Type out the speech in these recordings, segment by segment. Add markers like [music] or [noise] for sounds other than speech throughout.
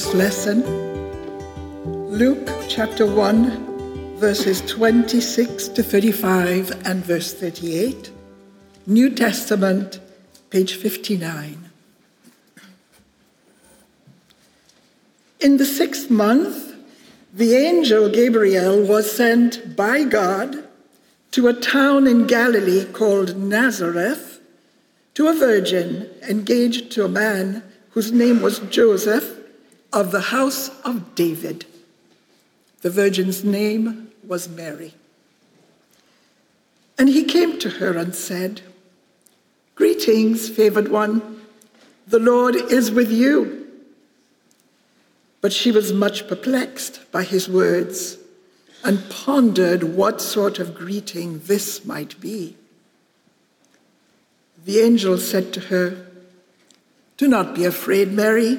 first lesson, Luke chapter 1, verses 26 to 35 and verse 38, New Testament, page 59. In the sixth month, the angel Gabriel was sent by God to a town in Galilee called Nazareth to a virgin engaged to a man whose name was Joseph of the house of David. The virgin's name was Mary. And he came to her and said, Greetings, favored one, the Lord is with you. But she was much perplexed by his words and pondered what sort of greeting this might be. The angel said to her, Do not be afraid, Mary,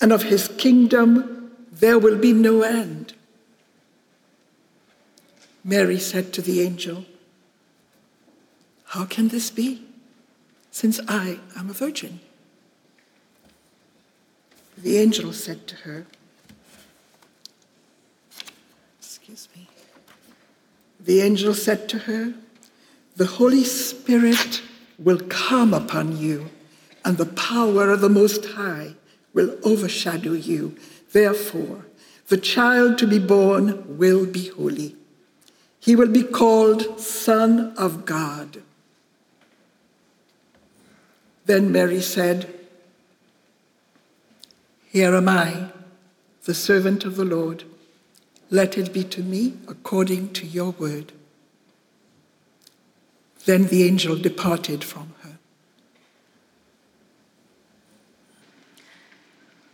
and of his kingdom there will be no end. Mary said to the angel, How can this be, since I am a virgin? The angel said to her, Excuse me. The angel said to her, The Holy Spirit will come upon you, and the power of the Most High will overshadow you. Therefore, the child to be born will be holy. He will be called Son of God. Then Mary said, Here am I, the servant of the Lord. Let it be to me according to your word. Then the angel departed from her.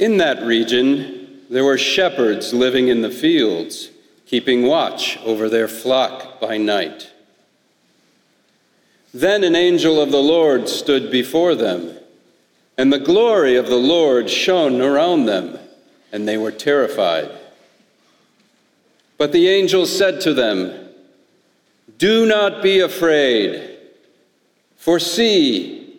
In that region, there were shepherds living in the fields, keeping watch over their flock by night. Then an angel of the Lord stood before them, and the glory of the Lord shone around them, and they were terrified. But the angel said to them, do not be afraid. For see,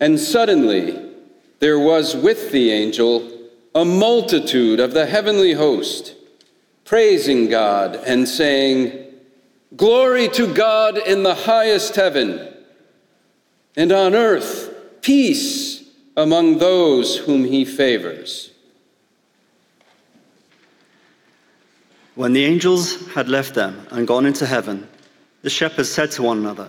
And suddenly there was with the angel a multitude of the heavenly host, praising God and saying, Glory to God in the highest heaven, and on earth peace among those whom he favors. When the angels had left them and gone into heaven, the shepherds said to one another,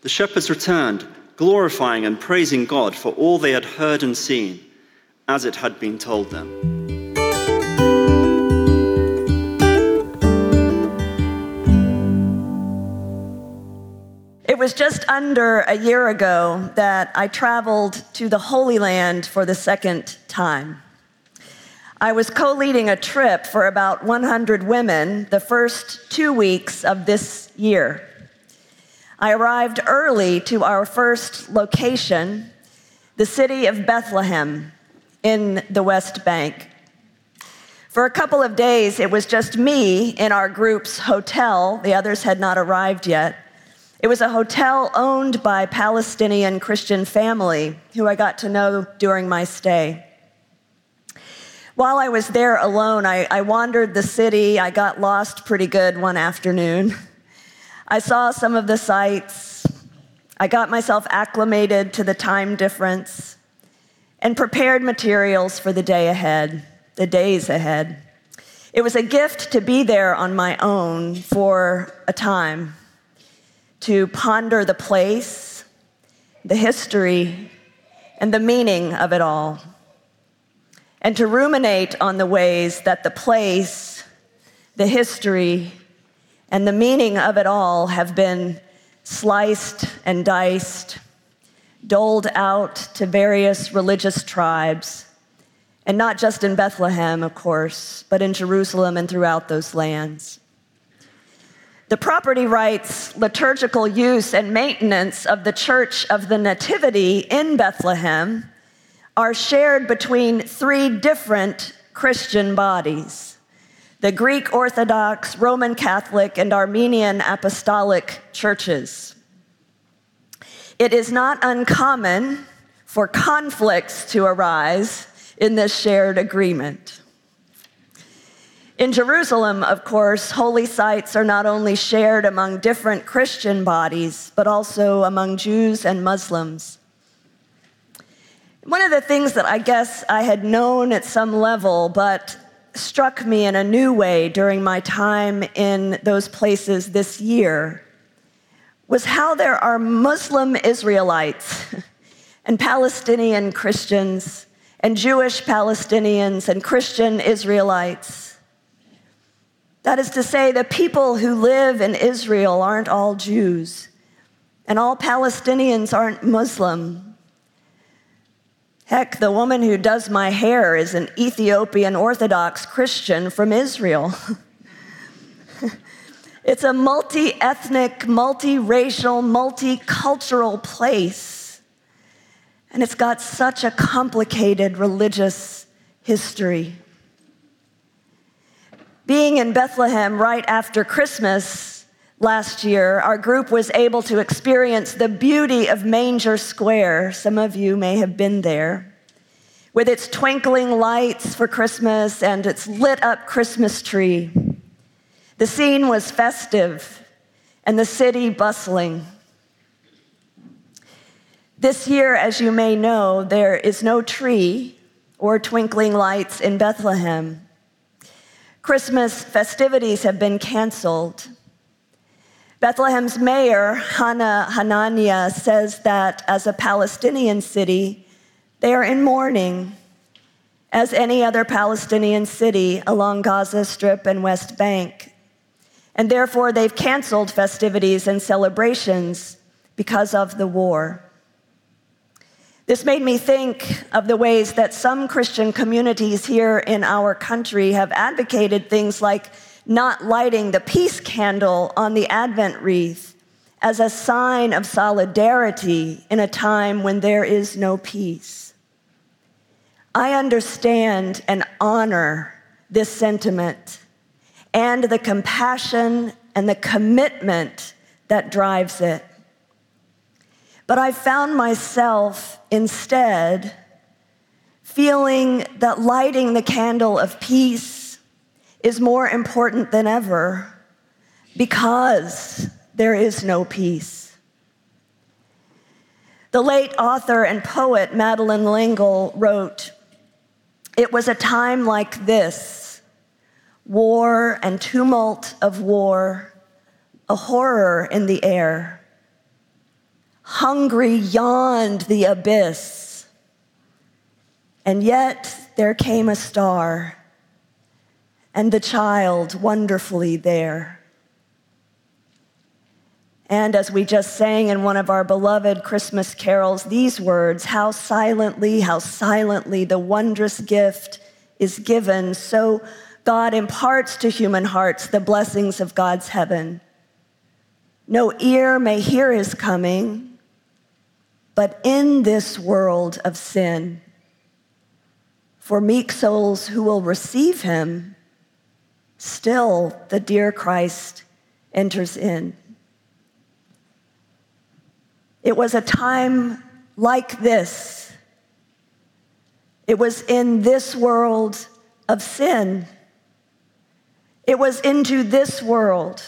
The shepherds returned, glorifying and praising God for all they had heard and seen, as it had been told them. It was just under a year ago that I traveled to the Holy Land for the second time. I was co leading a trip for about 100 women the first two weeks of this year. I arrived early to our first location, the city of Bethlehem in the West Bank. For a couple of days, it was just me in our group's hotel. The others had not arrived yet. It was a hotel owned by Palestinian Christian family who I got to know during my stay. While I was there alone, I, I, wandered the city. I got lost pretty good one afternoon. [laughs] I saw some of the sights. I got myself acclimated to the time difference and prepared materials for the day ahead, the days ahead. It was a gift to be there on my own for a time to ponder the place, the history, and the meaning of it all, and to ruminate on the ways that the place, the history, and the meaning of it all have been sliced and diced, doled out to various religious tribes, and not just in Bethlehem, of course, but in Jerusalem and throughout those lands. The property rights, liturgical use, and maintenance of the Church of the Nativity in Bethlehem are shared between three different Christian bodies the Greek Orthodox, Roman Catholic, and Armenian Apostolic churches. It is not uncommon for conflicts to arise in this shared agreement. In Jerusalem, of course, holy sites are not only shared among different Christian bodies, but also among Jews and Muslims. One of the things that I guess I had known at some level, but struck me in a new way during my time in those places this year, was how there are Muslim Israelites [laughs] and Palestinian Christians and Jewish Palestinians and Christian Israelites that is to say, the people who live in Israel aren't all Jews, and all Palestinians aren't Muslim. Heck, the woman who does my hair is an Ethiopian Orthodox Christian from Israel. [laughs] it's a multi ethnic, multi-racial, multicultural place. And it's got such a complicated religious history. Being in Bethlehem right after Christmas last year, our group was able to experience the beauty of Manger Square. Some of you may have been there. With its twinkling lights for Christmas and its lit up Christmas tree. The scene was festive and the city bustling. This year, as you may know, there is no tree or twinkling lights in Bethlehem. Christmas festivities have been canceled. Bethlehem's mayor, Hannah Hanania, says that as a Palestinian city, they are in mourning, as any other Palestinian city along Gaza Strip and West Bank. And therefore, they've canceled festivities and celebrations because of the war. This made me think of the ways that some Christian communities here in our country have advocated things like not lighting the peace candle on the Advent wreath as a sign of solidarity in a time when there is no peace. I understand and honor this sentiment and the compassion and the commitment that drives it. But I found myself instead feeling that lighting the candle of peace is more important than ever because there is no peace. The late author and poet Madeleine L'Engle wrote, It was a time like this war and tumult of war, a horror in the air. Hungry yawned the abyss, and yet there came a star, and the child wonderfully there. And as we just sang in one of our beloved Christmas carols, these words How silently, how silently the wondrous gift is given, so God imparts to human hearts the blessings of God's heaven. No ear may hear his coming, but in this world of sin, for meek souls who will receive him, still the dear Christ enters in. It was a time like this. It was in this world of sin. It was into this world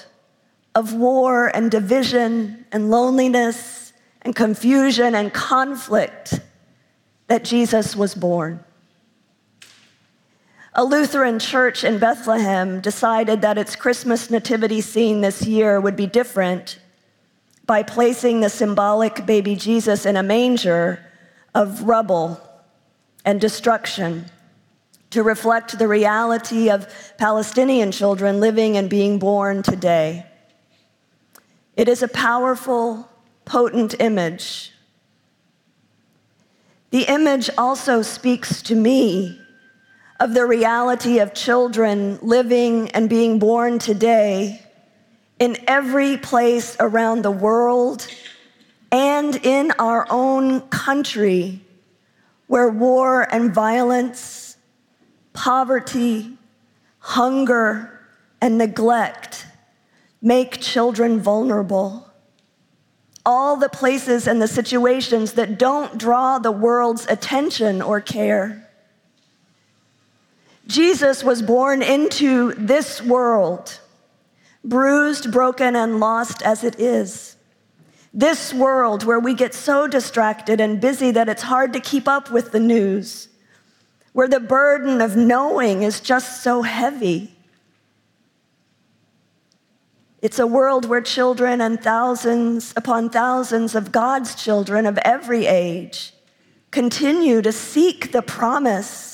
of war and division and loneliness and confusion and conflict that Jesus was born. A Lutheran church in Bethlehem decided that its Christmas nativity scene this year would be different by placing the symbolic baby Jesus in a manger of rubble and destruction to reflect the reality of Palestinian children living and being born today. It is a powerful, potent image. The image also speaks to me of the reality of children living and being born today in every place around the world and in our own country where war and violence, poverty, hunger, and neglect make children vulnerable. All the places and the situations that don't draw the world's attention or care. Jesus was born into this world bruised, broken, and lost as it is. This world where we get so distracted and busy that it's hard to keep up with the news, where the burden of knowing is just so heavy. It's a world where children and thousands upon thousands of God's children of every age continue to seek the promise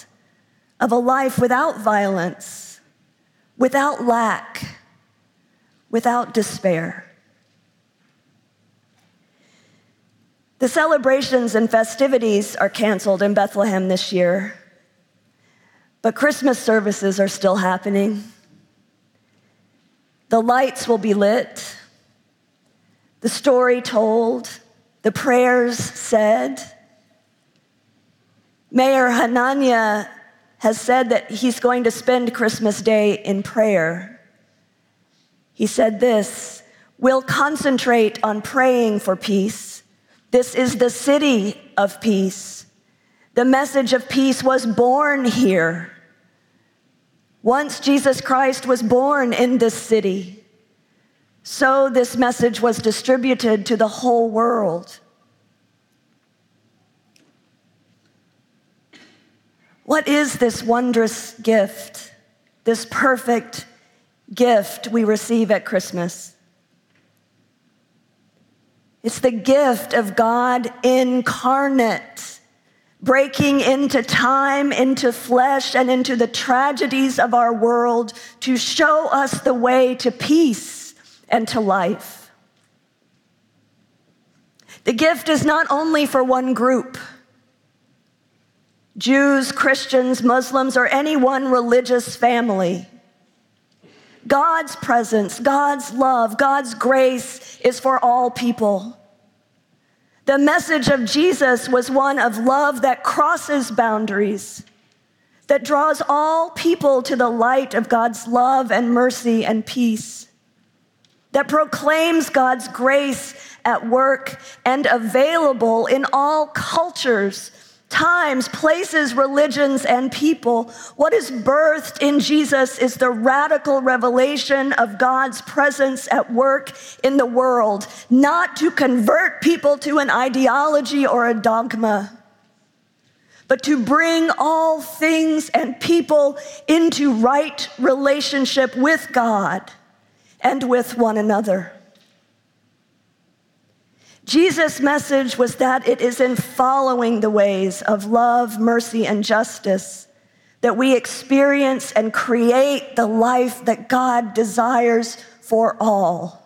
of a life without violence, without lack without despair. The celebrations and festivities are canceled in Bethlehem this year, but Christmas services are still happening. The lights will be lit, the story told, the prayers said. Mayor Hanania has said that he's going to spend Christmas Day in prayer. He said this We'll concentrate on praying for peace. This is the city of peace. The message of peace was born here. Once Jesus Christ was born in this city, so this message was distributed to the whole world. What is this wondrous gift, this perfect gift we receive at Christmas. It's the gift of God incarnate, breaking into time, into flesh, and into the tragedies of our world to show us the way to peace and to life. The gift is not only for one group. Jews, Christians, Muslims, or any one religious family. God's presence, God's love, God's grace is for all people. The message of Jesus was one of love that crosses boundaries, that draws all people to the light of God's love and mercy and peace, that proclaims God's grace at work and available in all cultures, times, places, religions, and people. What is birthed in Jesus is the radical revelation of God's presence at work in the world, not to convert people to an ideology or a dogma, but to bring all things and people into right relationship with God and with one another. Jesus' message was that it is in following the ways of love, mercy, and justice that we experience and create the life that God desires for all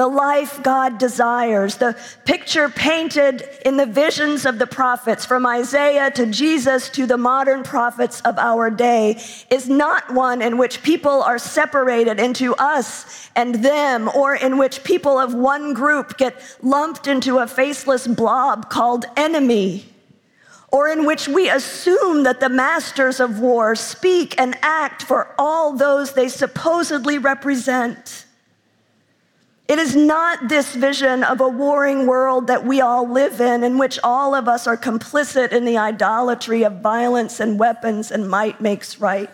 the life God desires, the picture painted in the visions of the prophets, from Isaiah to Jesus to the modern prophets of our day, is not one in which people are separated into us and them, or in which people of one group get lumped into a faceless blob called enemy or in which we assume that the masters of war speak and act for all those they supposedly represent. It is not this vision of a warring world that we all live in, in which all of us are complicit in the idolatry of violence and weapons and might makes right.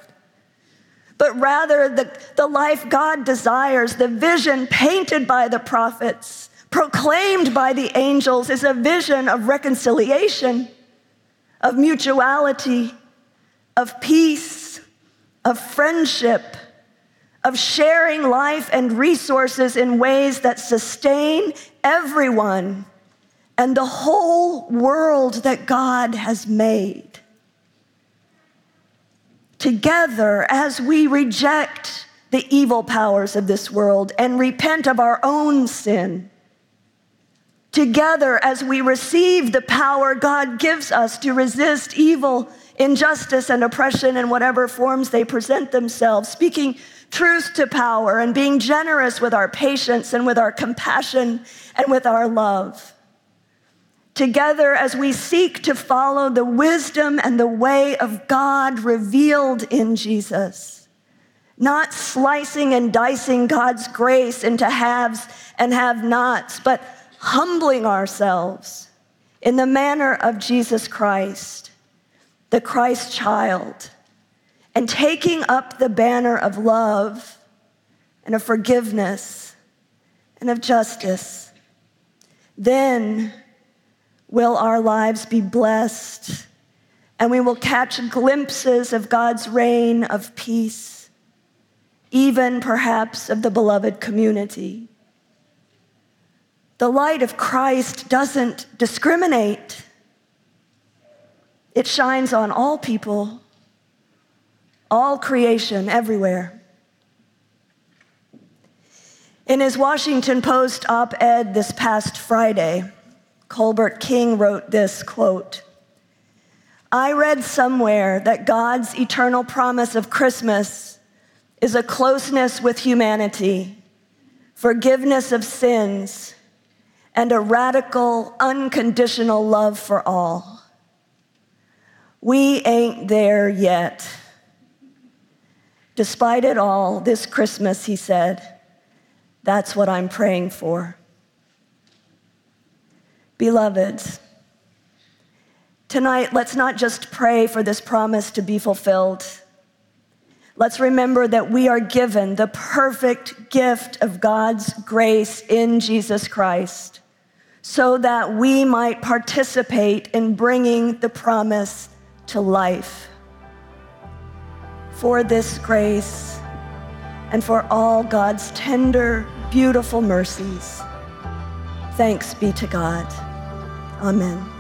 But rather, the, the life God desires, the vision painted by the prophets, proclaimed by the angels, is a vision of reconciliation, of mutuality, of peace, of friendship of sharing life and resources in ways that sustain everyone and the whole world that God has made. Together, as we reject the evil powers of this world and repent of our own sin, together as we receive the power God gives us to resist evil, injustice, and oppression in whatever forms they present themselves, speaking truth to power and being generous with our patience and with our compassion and with our love. Together, as we seek to follow the wisdom and the way of God revealed in Jesus, not slicing and dicing God's grace into haves and have nots, but humbling ourselves in the manner of Jesus Christ, the Christ child and taking up the banner of love and of forgiveness and of justice, then will our lives be blessed and we will catch glimpses of God's reign of peace, even perhaps of the beloved community. The light of Christ doesn't discriminate. It shines on all people all creation, everywhere. In his Washington Post op ed this past Friday, Colbert King wrote this quote I read somewhere that God's eternal promise of Christmas is a closeness with humanity, forgiveness of sins, and a radical, unconditional love for all. We ain't there yet. Despite it all, this Christmas, he said, that's what I'm praying for. Beloveds, tonight, let's not just pray for this promise to be fulfilled. Let's remember that we are given the perfect gift of God's grace in Jesus Christ so that we might participate in bringing the promise to life for this grace and for all God's tender, beautiful mercies. Thanks be to God. Amen.